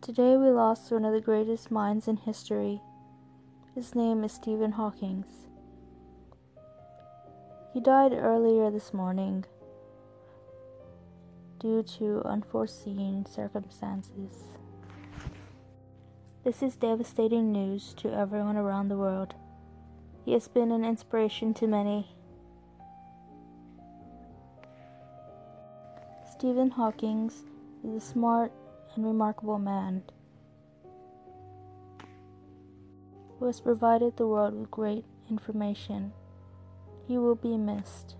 Today we lost one of the greatest minds in history. His name is Stephen Hawking. He died earlier this morning due to unforeseen circumstances. This is devastating news to everyone around the world. He has been an inspiration to many. Stephen Hawking is a smart and remarkable man who has provided the world with great information. He will be missed.